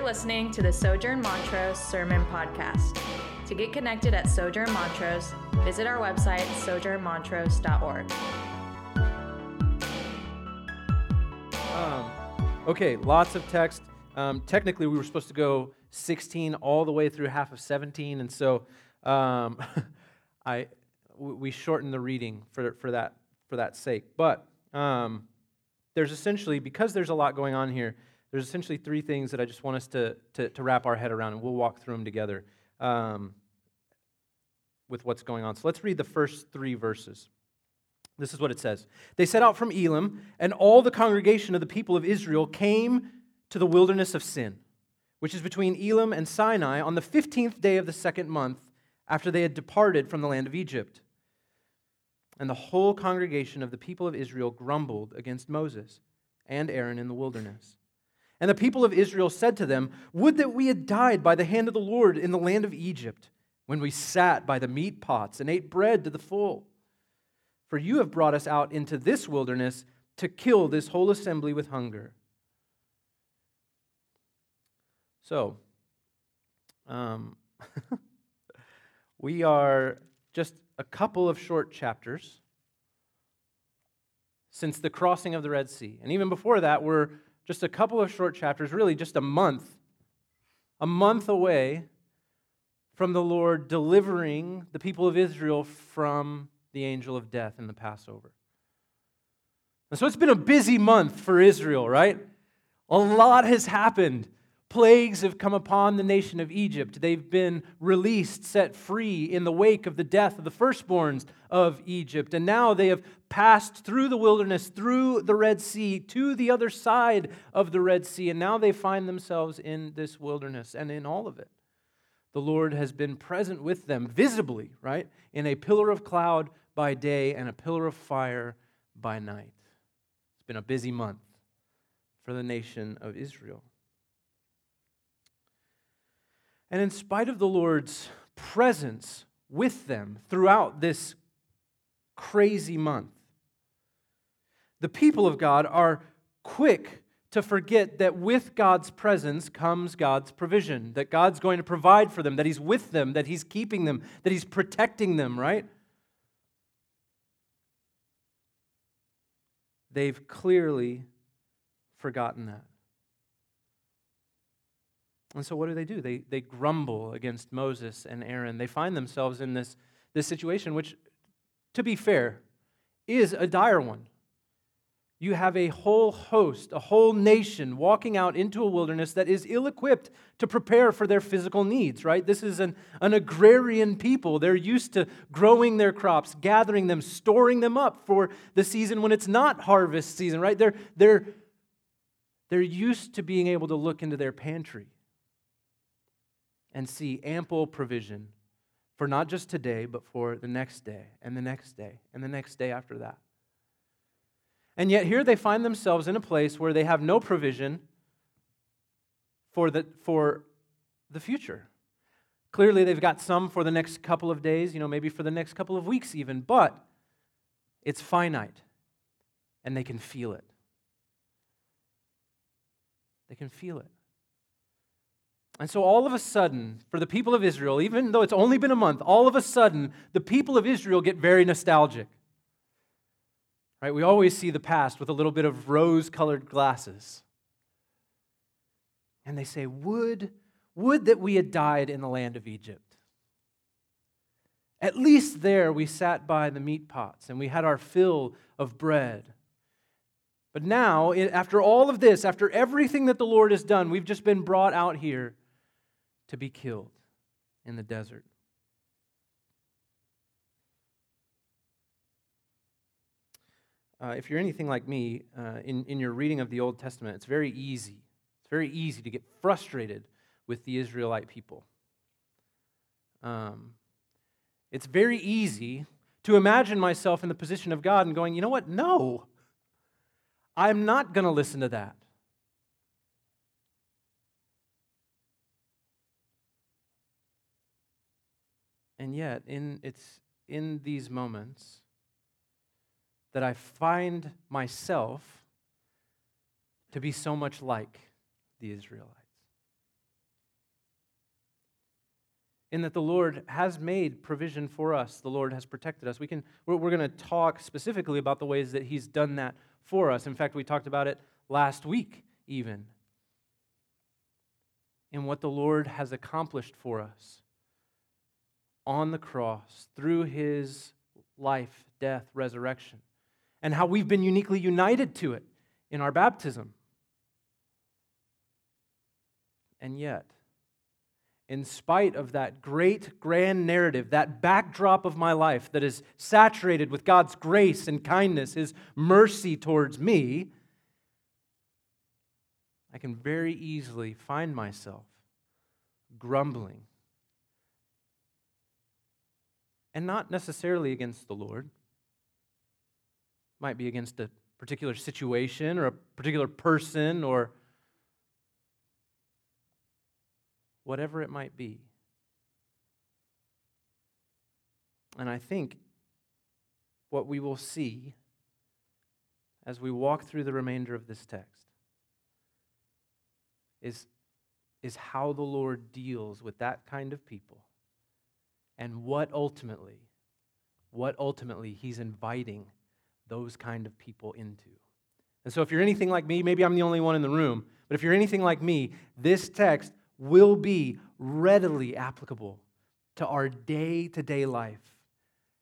You're listening to the Sojourn Montrose Sermon Podcast. To get connected at Sojourn Montrose, visit our website, sojournmontrose.org. Um, okay, lots of text. Um, technically, we were supposed to go 16 all the way through half of 17, and so um, I we shortened the reading for, for that for that sake. But um, there's essentially because there's a lot going on here. There's essentially three things that I just want us to, to, to wrap our head around, and we'll walk through them together um, with what's going on. So let's read the first three verses. This is what it says They set out from Elim, and all the congregation of the people of Israel came to the wilderness of Sin, which is between Elim and Sinai, on the 15th day of the second month after they had departed from the land of Egypt. And the whole congregation of the people of Israel grumbled against Moses and Aaron in the wilderness. And the people of Israel said to them, Would that we had died by the hand of the Lord in the land of Egypt, when we sat by the meat pots and ate bread to the full. For you have brought us out into this wilderness to kill this whole assembly with hunger. So, um, we are just a couple of short chapters since the crossing of the Red Sea. And even before that, we're just a couple of short chapters, really just a month, a month away from the Lord delivering the people of Israel from the angel of death in the Passover. And so it's been a busy month for Israel, right? A lot has happened. Plagues have come upon the nation of Egypt. They've been released, set free in the wake of the death of the firstborns of Egypt. And now they have passed through the wilderness, through the Red Sea, to the other side of the Red Sea. And now they find themselves in this wilderness and in all of it. The Lord has been present with them visibly, right? In a pillar of cloud by day and a pillar of fire by night. It's been a busy month for the nation of Israel. And in spite of the Lord's presence with them throughout this crazy month, the people of God are quick to forget that with God's presence comes God's provision, that God's going to provide for them, that He's with them, that He's keeping them, that He's protecting them, right? They've clearly forgotten that. And so, what do they do? They, they grumble against Moses and Aaron. They find themselves in this, this situation, which, to be fair, is a dire one. You have a whole host, a whole nation walking out into a wilderness that is ill equipped to prepare for their physical needs, right? This is an, an agrarian people. They're used to growing their crops, gathering them, storing them up for the season when it's not harvest season, right? They're, they're, they're used to being able to look into their pantry and see ample provision for not just today, but for the next day, and the next day, and the next day after that. And yet, here they find themselves in a place where they have no provision for the, for the future. Clearly, they've got some for the next couple of days, you know, maybe for the next couple of weeks even, but it's finite, and they can feel it. They can feel it. And so, all of a sudden, for the people of Israel, even though it's only been a month, all of a sudden, the people of Israel get very nostalgic. Right? We always see the past with a little bit of rose colored glasses. And they say, would, would that we had died in the land of Egypt. At least there we sat by the meat pots and we had our fill of bread. But now, after all of this, after everything that the Lord has done, we've just been brought out here to be killed in the desert. Uh, if you're anything like me, uh, in, in your reading of the Old Testament, it's very easy. It's very easy to get frustrated with the Israelite people. Um, it's very easy to imagine myself in the position of God and going, you know what? No, I'm not going to listen to that. And yet, in, it's in these moments that I find myself to be so much like the Israelites. in that the Lord has made provision for us. The Lord has protected us. We can, we're, we're going to talk specifically about the ways that He's done that for us. In fact, we talked about it last week, even, in what the Lord has accomplished for us on the cross through His life, death, resurrection, and how we've been uniquely united to it in our baptism. And yet, in spite of that great grand narrative, that backdrop of my life that is saturated with God's grace and kindness, His mercy towards me, I can very easily find myself grumbling. And not necessarily against the Lord. Might be against a particular situation or a particular person or whatever it might be. And I think what we will see as we walk through the remainder of this text is, is how the Lord deals with that kind of people and what ultimately, what ultimately he's inviting those kind of people into. And so if you're anything like me, maybe I'm the only one in the room, but if you're anything like me, this text will be readily applicable to our day to day life.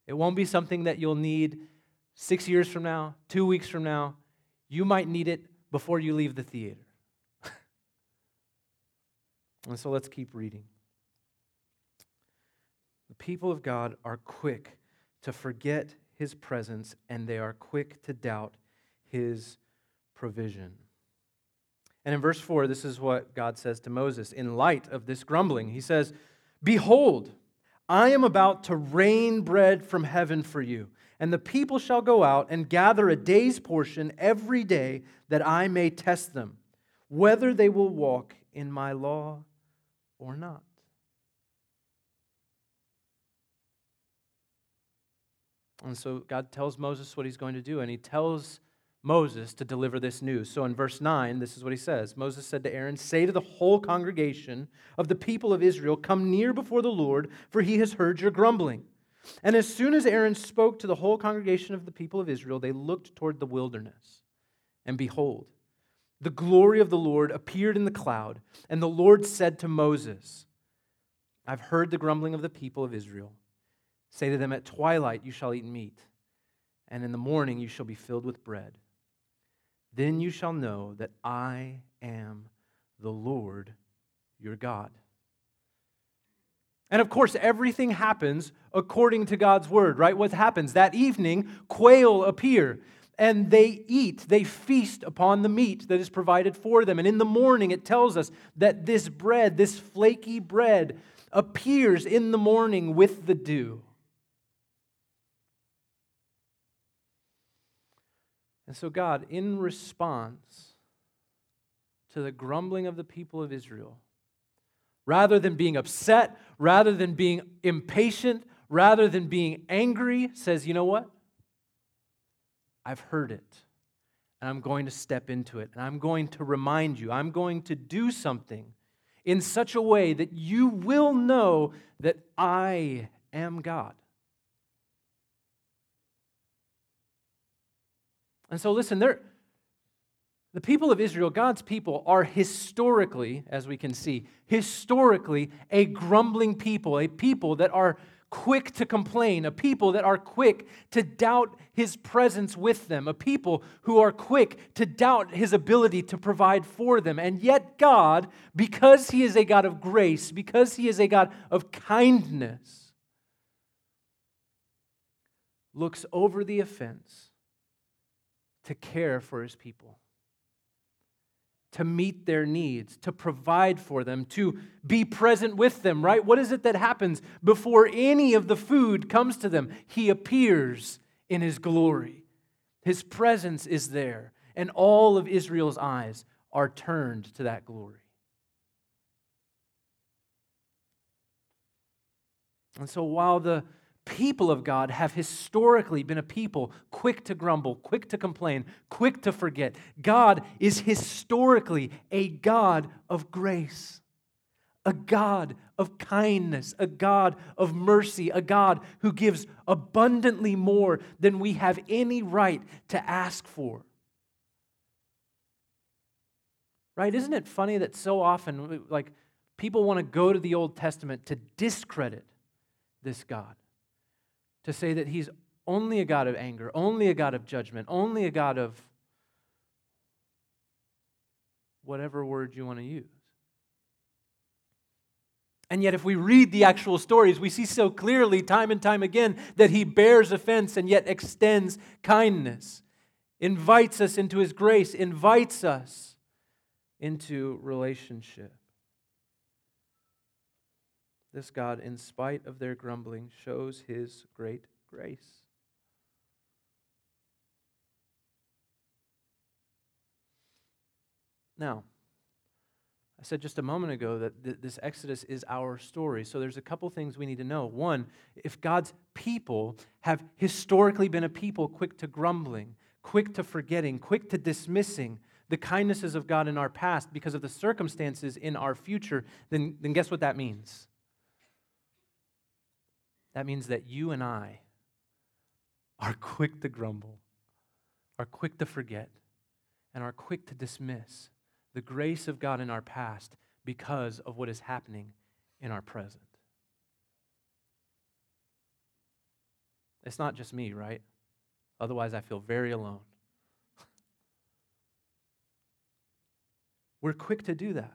It won't be something that you'll need six years from now, two weeks from now. You might need it before you leave the theater. and so let's keep reading. The people of God are quick to forget his presence and they are quick to doubt his provision. And in verse 4, this is what God says to Moses in light of this grumbling. He says, Behold, I am about to rain bread from heaven for you, and the people shall go out and gather a day's portion every day that I may test them, whether they will walk in my law or not. And so God tells Moses what he's going to do, and he tells Moses to deliver this news. So in verse 9, this is what he says Moses said to Aaron, Say to the whole congregation of the people of Israel, Come near before the Lord, for he has heard your grumbling. And as soon as Aaron spoke to the whole congregation of the people of Israel, they looked toward the wilderness. And behold, the glory of the Lord appeared in the cloud. And the Lord said to Moses, I've heard the grumbling of the people of Israel. Say to them, At twilight you shall eat meat, and in the morning you shall be filled with bread. Then you shall know that I am the Lord your God. And of course, everything happens according to God's word, right? What happens? That evening, quail appear and they eat, they feast upon the meat that is provided for them. And in the morning, it tells us that this bread, this flaky bread, appears in the morning with the dew. And so, God, in response to the grumbling of the people of Israel, rather than being upset, rather than being impatient, rather than being angry, says, You know what? I've heard it, and I'm going to step into it, and I'm going to remind you, I'm going to do something in such a way that you will know that I am God. And so, listen, the people of Israel, God's people, are historically, as we can see, historically a grumbling people, a people that are quick to complain, a people that are quick to doubt his presence with them, a people who are quick to doubt his ability to provide for them. And yet, God, because he is a God of grace, because he is a God of kindness, looks over the offense to care for his people, to meet their needs, to provide for them, to be present with them, right? What is it that happens before any of the food comes to them? He appears in his glory. His presence is there, and all of Israel's eyes are turned to that glory. And so while the people of God have historically been a people quick to grumble, quick to complain, quick to forget. God is historically a God of grace, a God of kindness, a God of mercy, a God who gives abundantly more than we have any right to ask for. Right? Isn't it funny that so often, like, people want to go to the Old Testament to discredit this God, to say that he's only a God of anger, only a God of judgment, only a God of whatever word you want to use. And yet, if we read the actual stories, we see so clearly, time and time again, that he bears offense and yet extends kindness, invites us into his grace, invites us into relationship. This God, in spite of their grumbling, shows his great grace. Now, I said just a moment ago that th- this Exodus is our story. So there's a couple things we need to know. One, if God's people have historically been a people quick to grumbling, quick to forgetting, quick to dismissing the kindnesses of God in our past because of the circumstances in our future, then, then guess what that means? That means that you and I are quick to grumble, are quick to forget, and are quick to dismiss the grace of God in our past because of what is happening in our present. It's not just me, right? Otherwise, I feel very alone. We're quick to do that.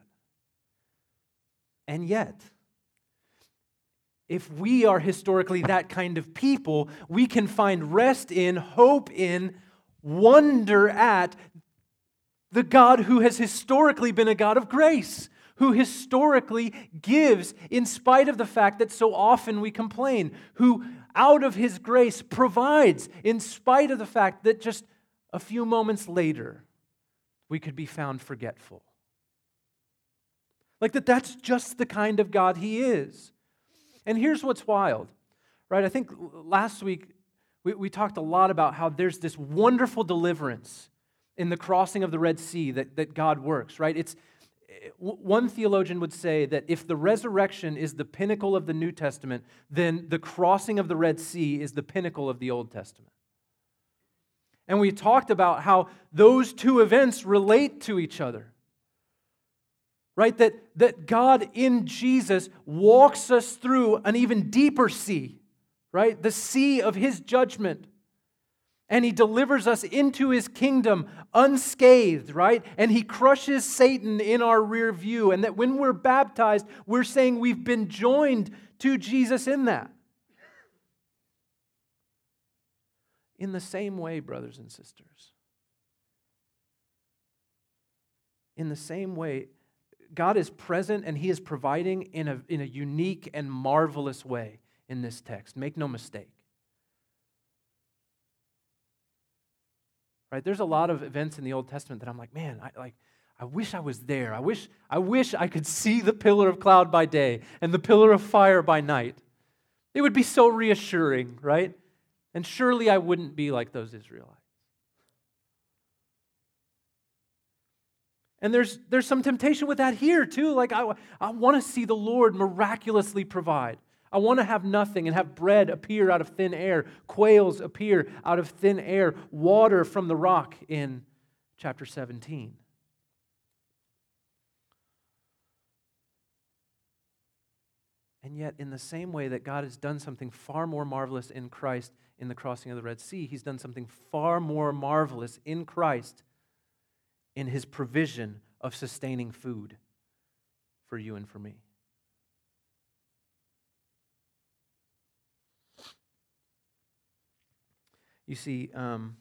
And yet, if we are historically that kind of people, we can find rest in, hope in, wonder at the God who has historically been a God of grace, who historically gives in spite of the fact that so often we complain, who out of his grace provides in spite of the fact that just a few moments later we could be found forgetful. Like that, that's just the kind of God he is. And here's what's wild, right? I think last week we, we talked a lot about how there's this wonderful deliverance in the crossing of the Red Sea that, that God works, right? It's, eh, one theologian would say that if the resurrection is the pinnacle of the New Testament, then the crossing of the Red Sea is the pinnacle of the Old Testament. And we talked about how those two events relate to each other. Right? That, that God in Jesus walks us through an even deeper sea, right? The sea of his judgment and he delivers us into his kingdom unscathed, right? And he crushes Satan in our rear view. And that when we're baptized, we're saying we've been joined to Jesus in that. In the same way, brothers and sisters, in the same way, God is present and he is providing in a, in a unique and marvelous way in this text. Make no mistake. right? There's a lot of events in the Old Testament that I'm like, man, I like. I wish I was there. I wish, I wish I could see the pillar of cloud by day and the pillar of fire by night. It would be so reassuring, right? And surely I wouldn't be like those Israelites. And there's, there's some temptation with that here, too. Like, I, I want to see the Lord miraculously provide. I want to have nothing and have bread appear out of thin air, quails appear out of thin air, water from the rock in chapter 17. And yet, in the same way that God has done something far more marvelous in Christ in the crossing of the Red Sea, He's done something far more marvelous in Christ in His provision of sustaining food for you and for me. You see, um,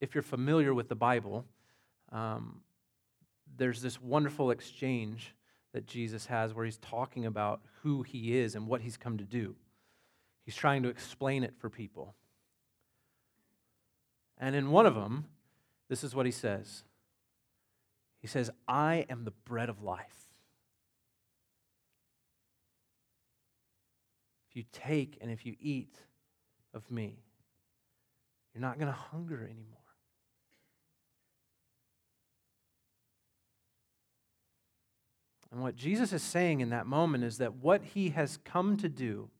if you're familiar with the Bible, um, there's this wonderful exchange that Jesus has where he's talking about who he is and what he's come to do. He's trying to explain it for people. And in one of them, this is what he says He says, I am the bread of life. If you take and if you eat of me, you're not going to hunger anymore. And what Jesus is saying in that moment is that what he has come to do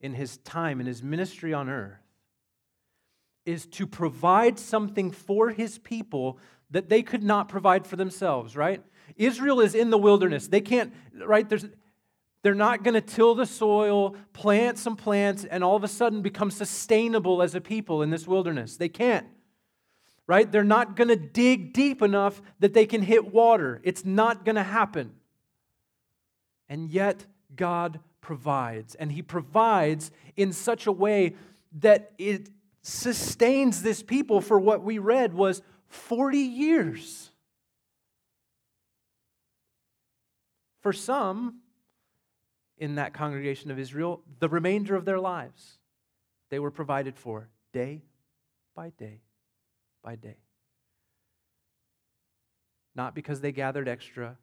in his time, in his ministry on earth, is to provide something for his people that they could not provide for themselves, right? Israel is in the wilderness. They can't, right? There's, they're not going to till the soil, plant some plants, and all of a sudden become sustainable as a people in this wilderness. They can't right? They're not going to dig deep enough that they can hit water. It's not going to happen. And yet, God provides. And He provides in such a way that it sustains this people for what we read was 40 years. For some in that congregation of Israel, the remainder of their lives, they were provided for day by day by day. Not because they gathered extra,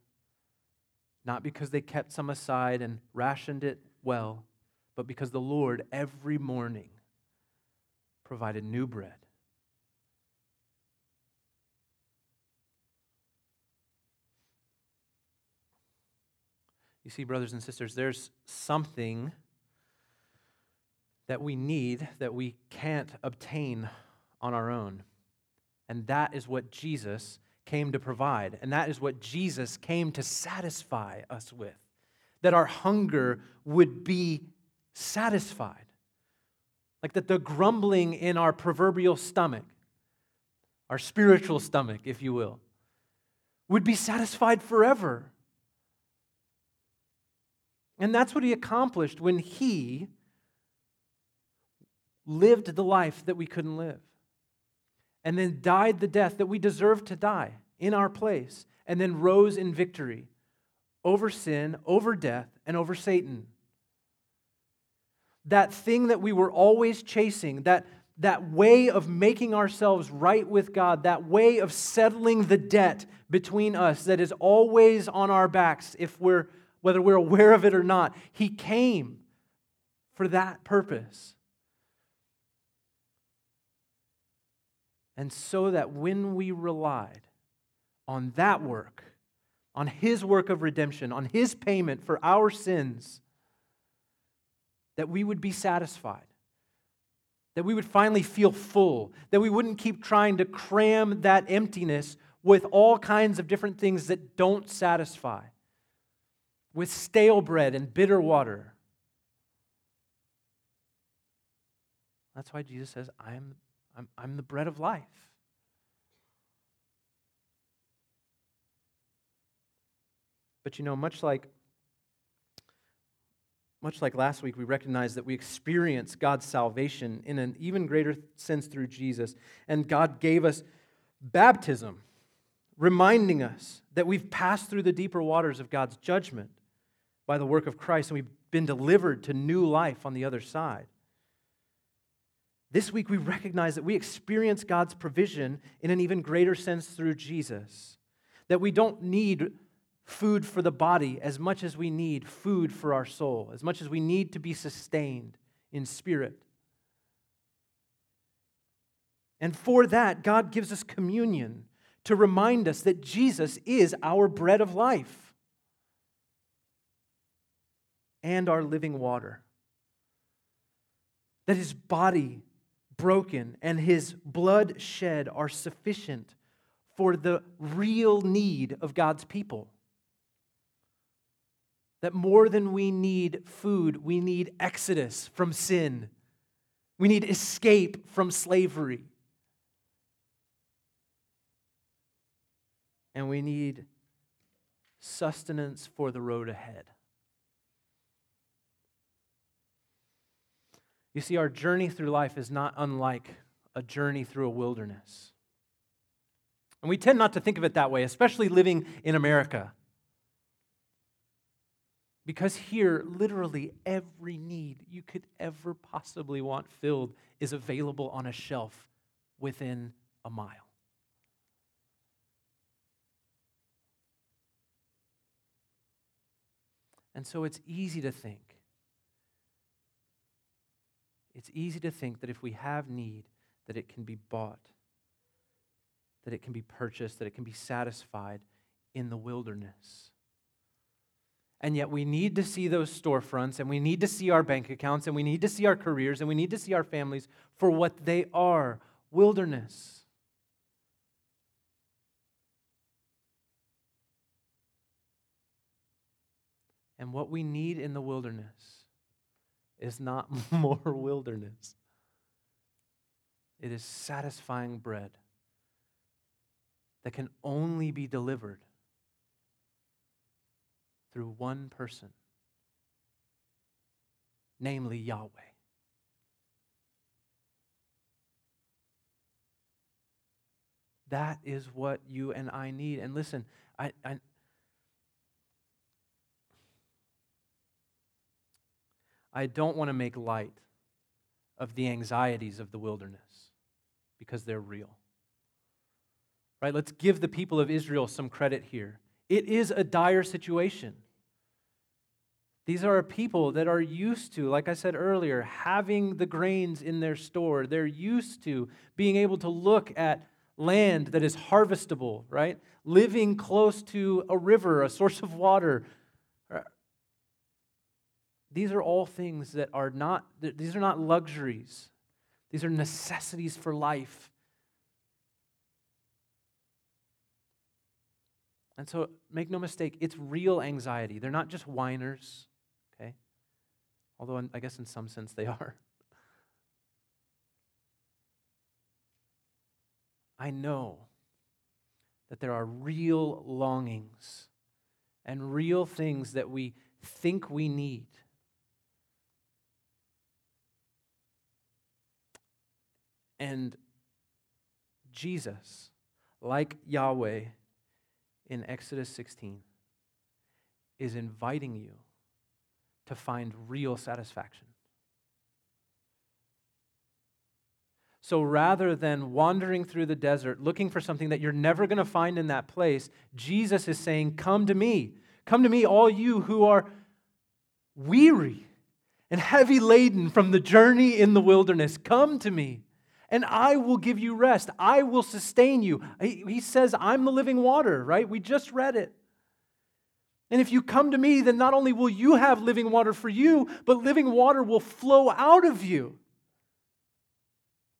not because they kept some aside and rationed it well, but because the Lord every morning provided new bread. You see, brothers and sisters, there's something that we need that we can't obtain on our own. And that is what Jesus came to provide. And that is what Jesus came to satisfy us with. That our hunger would be satisfied. Like that the grumbling in our proverbial stomach, our spiritual stomach, if you will, would be satisfied forever. And that's what he accomplished when he lived the life that we couldn't live and then died the death that we deserved to die in our place, and then rose in victory over sin, over death, and over Satan. That thing that we were always chasing, that, that way of making ourselves right with God, that way of settling the debt between us that is always on our backs, if we're, whether we're aware of it or not, He came for that purpose. And so that when we relied on that work, on His work of redemption, on His payment for our sins, that we would be satisfied, that we would finally feel full, that we wouldn't keep trying to cram that emptiness with all kinds of different things that don't satisfy, with stale bread and bitter water. That's why Jesus says, I am I'm, I'm the bread of life. But you know, much like much like last week, we recognize that we experience God's salvation in an even greater sense through Jesus. And God gave us baptism, reminding us that we've passed through the deeper waters of God's judgment by the work of Christ and we've been delivered to new life on the other side. This week, we recognize that we experience God's provision in an even greater sense through Jesus. That we don't need food for the body as much as we need food for our soul, as much as we need to be sustained in spirit. And for that, God gives us communion to remind us that Jesus is our bread of life and our living water. That his body broken and his blood shed are sufficient for the real need of God's people. That more than we need food, we need exodus from sin. We need escape from slavery. And we need sustenance for the road ahead. You see, our journey through life is not unlike a journey through a wilderness. And we tend not to think of it that way, especially living in America. Because here, literally every need you could ever possibly want filled is available on a shelf within a mile. And so it's easy to think it's easy to think that if we have need, that it can be bought, that it can be purchased, that it can be satisfied in the wilderness. And yet, we need to see those storefronts, and we need to see our bank accounts, and we need to see our careers, and we need to see our families for what they are wilderness. And what we need in the wilderness is not more wilderness, it is satisfying bread that can only be delivered through one person, namely Yahweh. That is what you and I need. And listen, I, I I don't want to make light of the anxieties of the wilderness because they're real. Right? Let's give the people of Israel some credit here. It is a dire situation. These are people that are used to, like I said earlier, having the grains in their store. They're used to being able to look at land that is harvestable, right? Living close to a river, a source of water, these are all things that are not, these are not luxuries. These are necessities for life. And so make no mistake, it's real anxiety. They're not just whiners, okay? Although I guess in some sense they are. I know that there are real longings and real things that we think we need And Jesus, like Yahweh in Exodus 16, is inviting you to find real satisfaction. So rather than wandering through the desert looking for something that you're never going to find in that place, Jesus is saying, Come to me. Come to me, all you who are weary and heavy laden from the journey in the wilderness. Come to me and I will give you rest. I will sustain you. He, says, I'm the living water, right? We just read it. And if you come to me, then not only will you have living water for you, but living water will flow out of you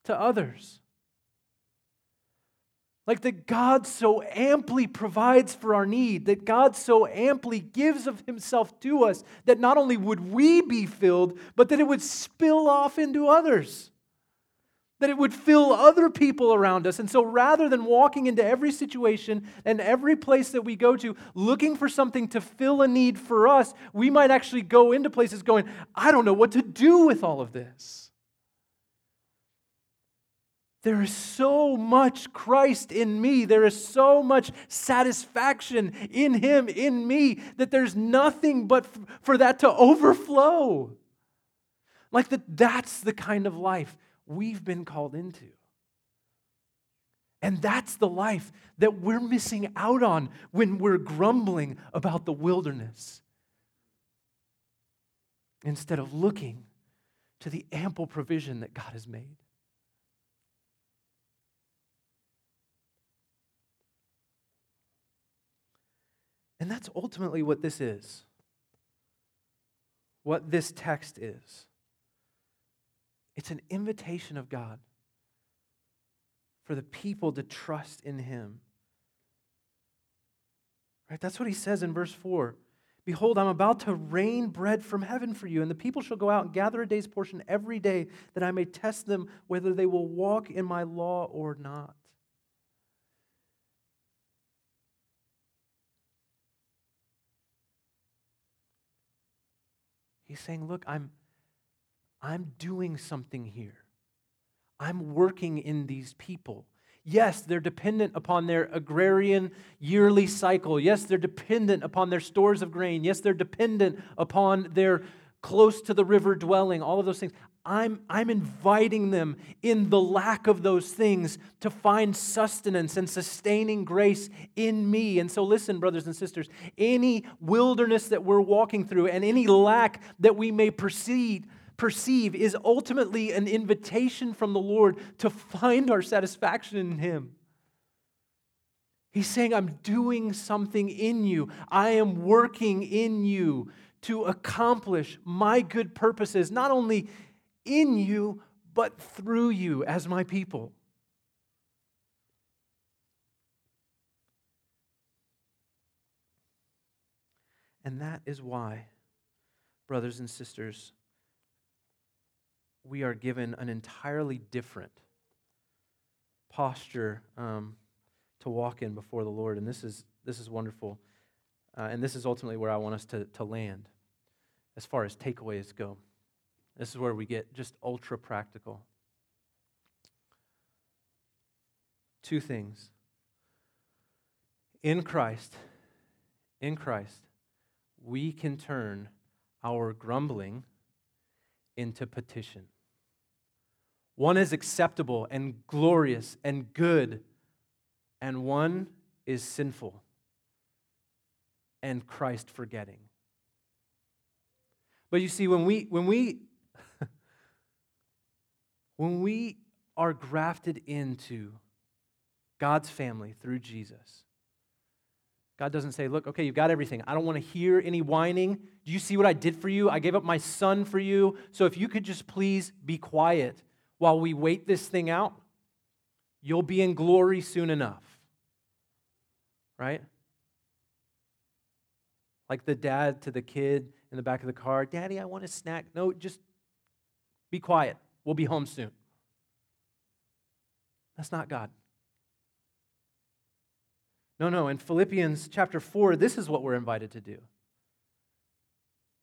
to others. Like that God so amply provides for our need, that God so amply gives of Himself to us, that not only would we be filled, but that it would spill off into others that it would fill other people around us. And so rather than walking into every situation and every place that we go to looking for something to fill a need for us, we might actually go into places going, I don't know what to do with all of this. There is so much Christ in me. There is so much satisfaction in Him, in me, that there's nothing but for that to overflow. Like that, that's the kind of life we've been called into. And that's the life that we're missing out on when we're grumbling about the wilderness instead of looking to the ample provision that God has made. And that's ultimately what this is. What this text is. It's an invitation of God for the people to trust in Him. Right? That's what He says in verse 4. Behold, I'm about to rain bread from heaven for you, and the people shall go out and gather a day's portion every day, that I may test them whether they will walk in my law or not. He's saying, Look, I'm I'm doing something here. I'm working in these people. Yes, they're dependent upon their agrarian yearly cycle. Yes, they're dependent upon their stores of grain. Yes, they're dependent upon their close to the river dwelling, all of those things. I'm, I'm inviting them in the lack of those things to find sustenance and sustaining grace in me. And so, listen, brothers and sisters, any wilderness that we're walking through and any lack that we may proceed, perceive is ultimately an invitation from the Lord to find our satisfaction in Him. He's saying, I'm doing something in you. I am working in you to accomplish my good purposes, not only in you, but through you as my people. And that is why, brothers and sisters, we are given an entirely different posture um, to walk in before the Lord. And this is, this is wonderful. Uh, and this is ultimately where I want us to, to land as far as takeaways go. This is where we get just ultra practical. Two things. In Christ, in Christ, we can turn our grumbling into petition. One is acceptable and glorious and good, and one is sinful and Christ forgetting. But you see, when we, when we, when we are grafted into God's family through Jesus, God doesn't say, Look, okay, you've got everything. I don't want to hear any whining. Do you see what I did for you? I gave up my son for you. So if you could just please be quiet while we wait this thing out, you'll be in glory soon enough. Right? Like the dad to the kid in the back of the car, Daddy, I want a snack. No, just be quiet. We'll be home soon. That's not God. No, no. In Philippians chapter 4, this is what we're invited to do.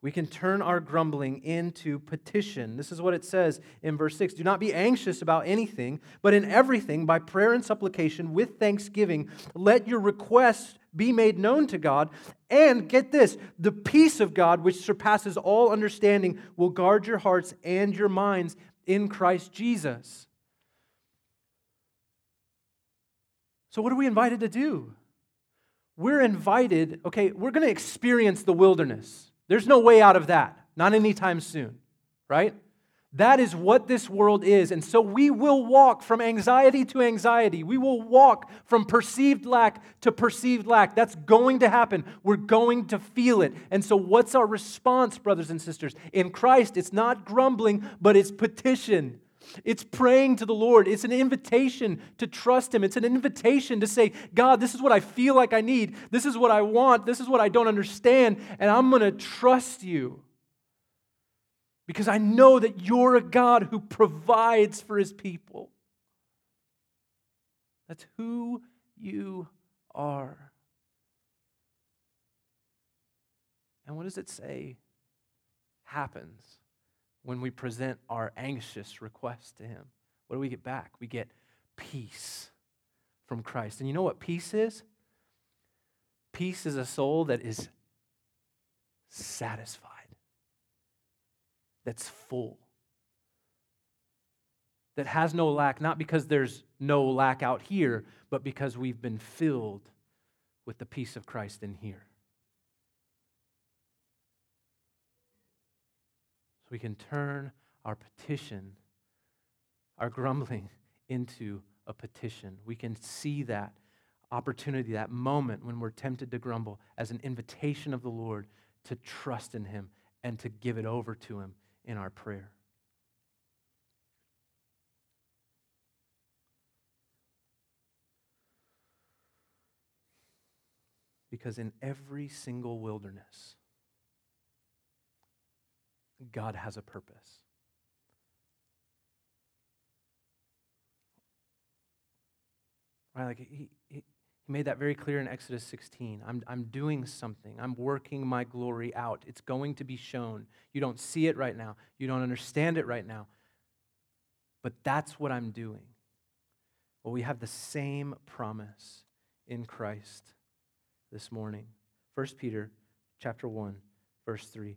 We can turn our grumbling into petition. This is what it says in verse 6 Do not be anxious about anything, but in everything, by prayer and supplication, with thanksgiving, let your requests be made known to God. And get this the peace of God, which surpasses all understanding, will guard your hearts and your minds in Christ Jesus. So, what are we invited to do? We're invited, okay, we're going to experience the wilderness. There's no way out of that, not anytime soon, right? That is what this world is. And so we will walk from anxiety to anxiety. We will walk from perceived lack to perceived lack. That's going to happen. We're going to feel it. And so, what's our response, brothers and sisters? In Christ, it's not grumbling, but it's petition. It's praying to the Lord. It's an invitation to trust Him. It's an invitation to say, God, this is what I feel like I need. This is what I want. This is what I don't understand. And I'm going to trust you because I know that you're a God who provides for his people. That's who you are. And what does it say happens when we present our anxious request to him? What do we get back? We get peace from Christ. And you know what peace is? Peace is a soul that is satisfied that's full, that has no lack, not because there's no lack out here, but because we've been filled with the peace of Christ in here. We can turn our petition, our grumbling, into a petition. We can see that opportunity, that moment when we're tempted to grumble, as an invitation of the Lord to trust in Him and to give it over to Him in our prayer. Because in every single wilderness, God has a purpose. Right? Like he, he, he made that very clear in Exodus 16. I'm, I'm doing something. I'm working my glory out. It's going to be shown. You don't see it right now, you don't understand it right now. But that's what I'm doing. Well, we have the same promise in Christ this morning. 1 Peter chapter 1, verse 3.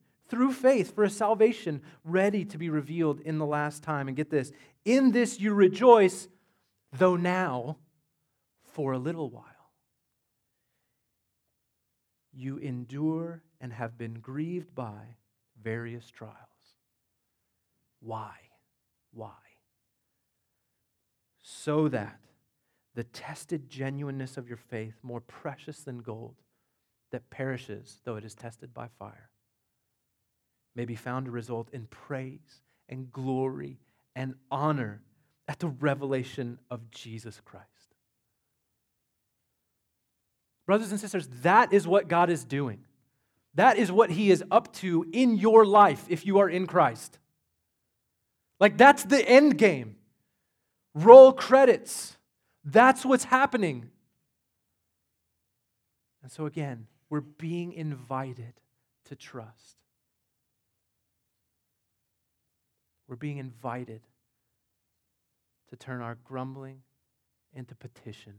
through faith for a salvation ready to be revealed in the last time. And get this in this you rejoice, though now for a little while. You endure and have been grieved by various trials. Why? Why? So that the tested genuineness of your faith, more precious than gold, that perishes though it is tested by fire, may be found to result in praise and glory and honor at the revelation of Jesus Christ. Brothers and sisters, that is what God is doing. That is what He is up to in your life if you are in Christ. Like, that's the end game. Roll credits. That's what's happening. And so, again, we're being invited to trust. We're being invited to turn our grumbling into petition,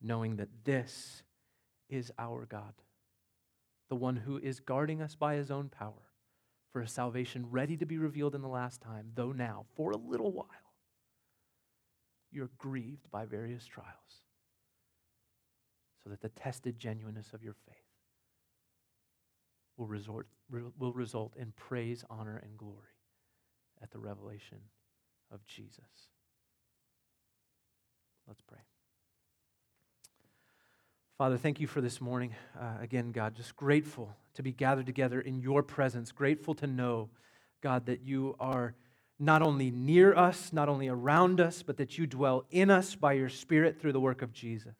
knowing that this is our God, the one who is guarding us by his own power for a salvation ready to be revealed in the last time, though now, for a little while, you're grieved by various trials, so that the tested genuineness of your faith will, resort, will result in praise, honor, and glory at the revelation of Jesus. Let's pray. Father, thank you for this morning. Uh, again, God, just grateful to be gathered together in your presence, grateful to know, God, that you are not only near us, not only around us, but that you dwell in us by your Spirit through the work of Jesus.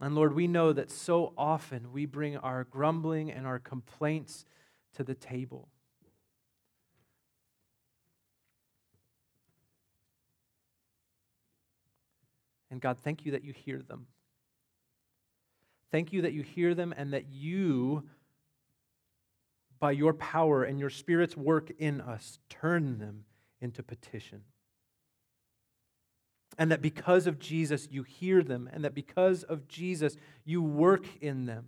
And Lord, we know that so often we bring our grumbling and our complaints to the table. And God, thank you that you hear them. Thank you that you hear them and that you, by your power and your Spirit's work in us, turn them into petition. And that because of Jesus, you hear them, and that because of Jesus, you work in them,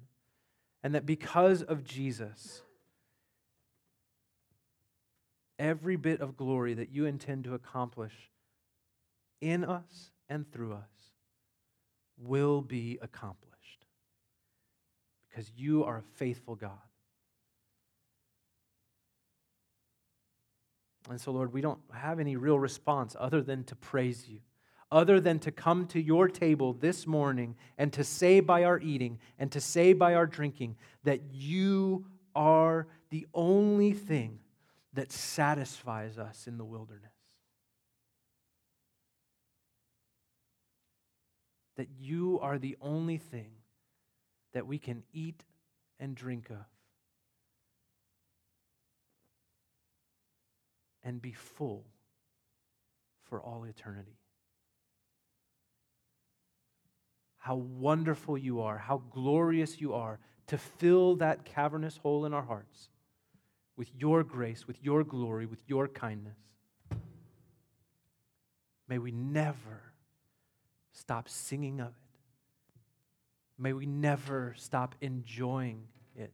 and that because of Jesus, every bit of glory that you intend to accomplish in us and through us will be accomplished because you are a faithful God. And so, Lord, we don't have any real response other than to praise you, other than to come to your table this morning and to say by our eating and to say by our drinking that you are the only thing that satisfies us in the wilderness. That you are the only thing that we can eat and drink of and be full for all eternity. How wonderful you are, how glorious you are to fill that cavernous hole in our hearts with your grace, with your glory, with your kindness. May we never stop singing of it. May we never stop enjoying it.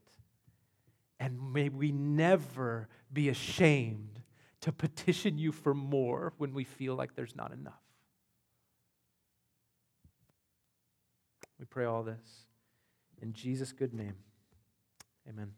And may we never be ashamed to petition you for more when we feel like there's not enough. We pray all this in Jesus' good name. Amen.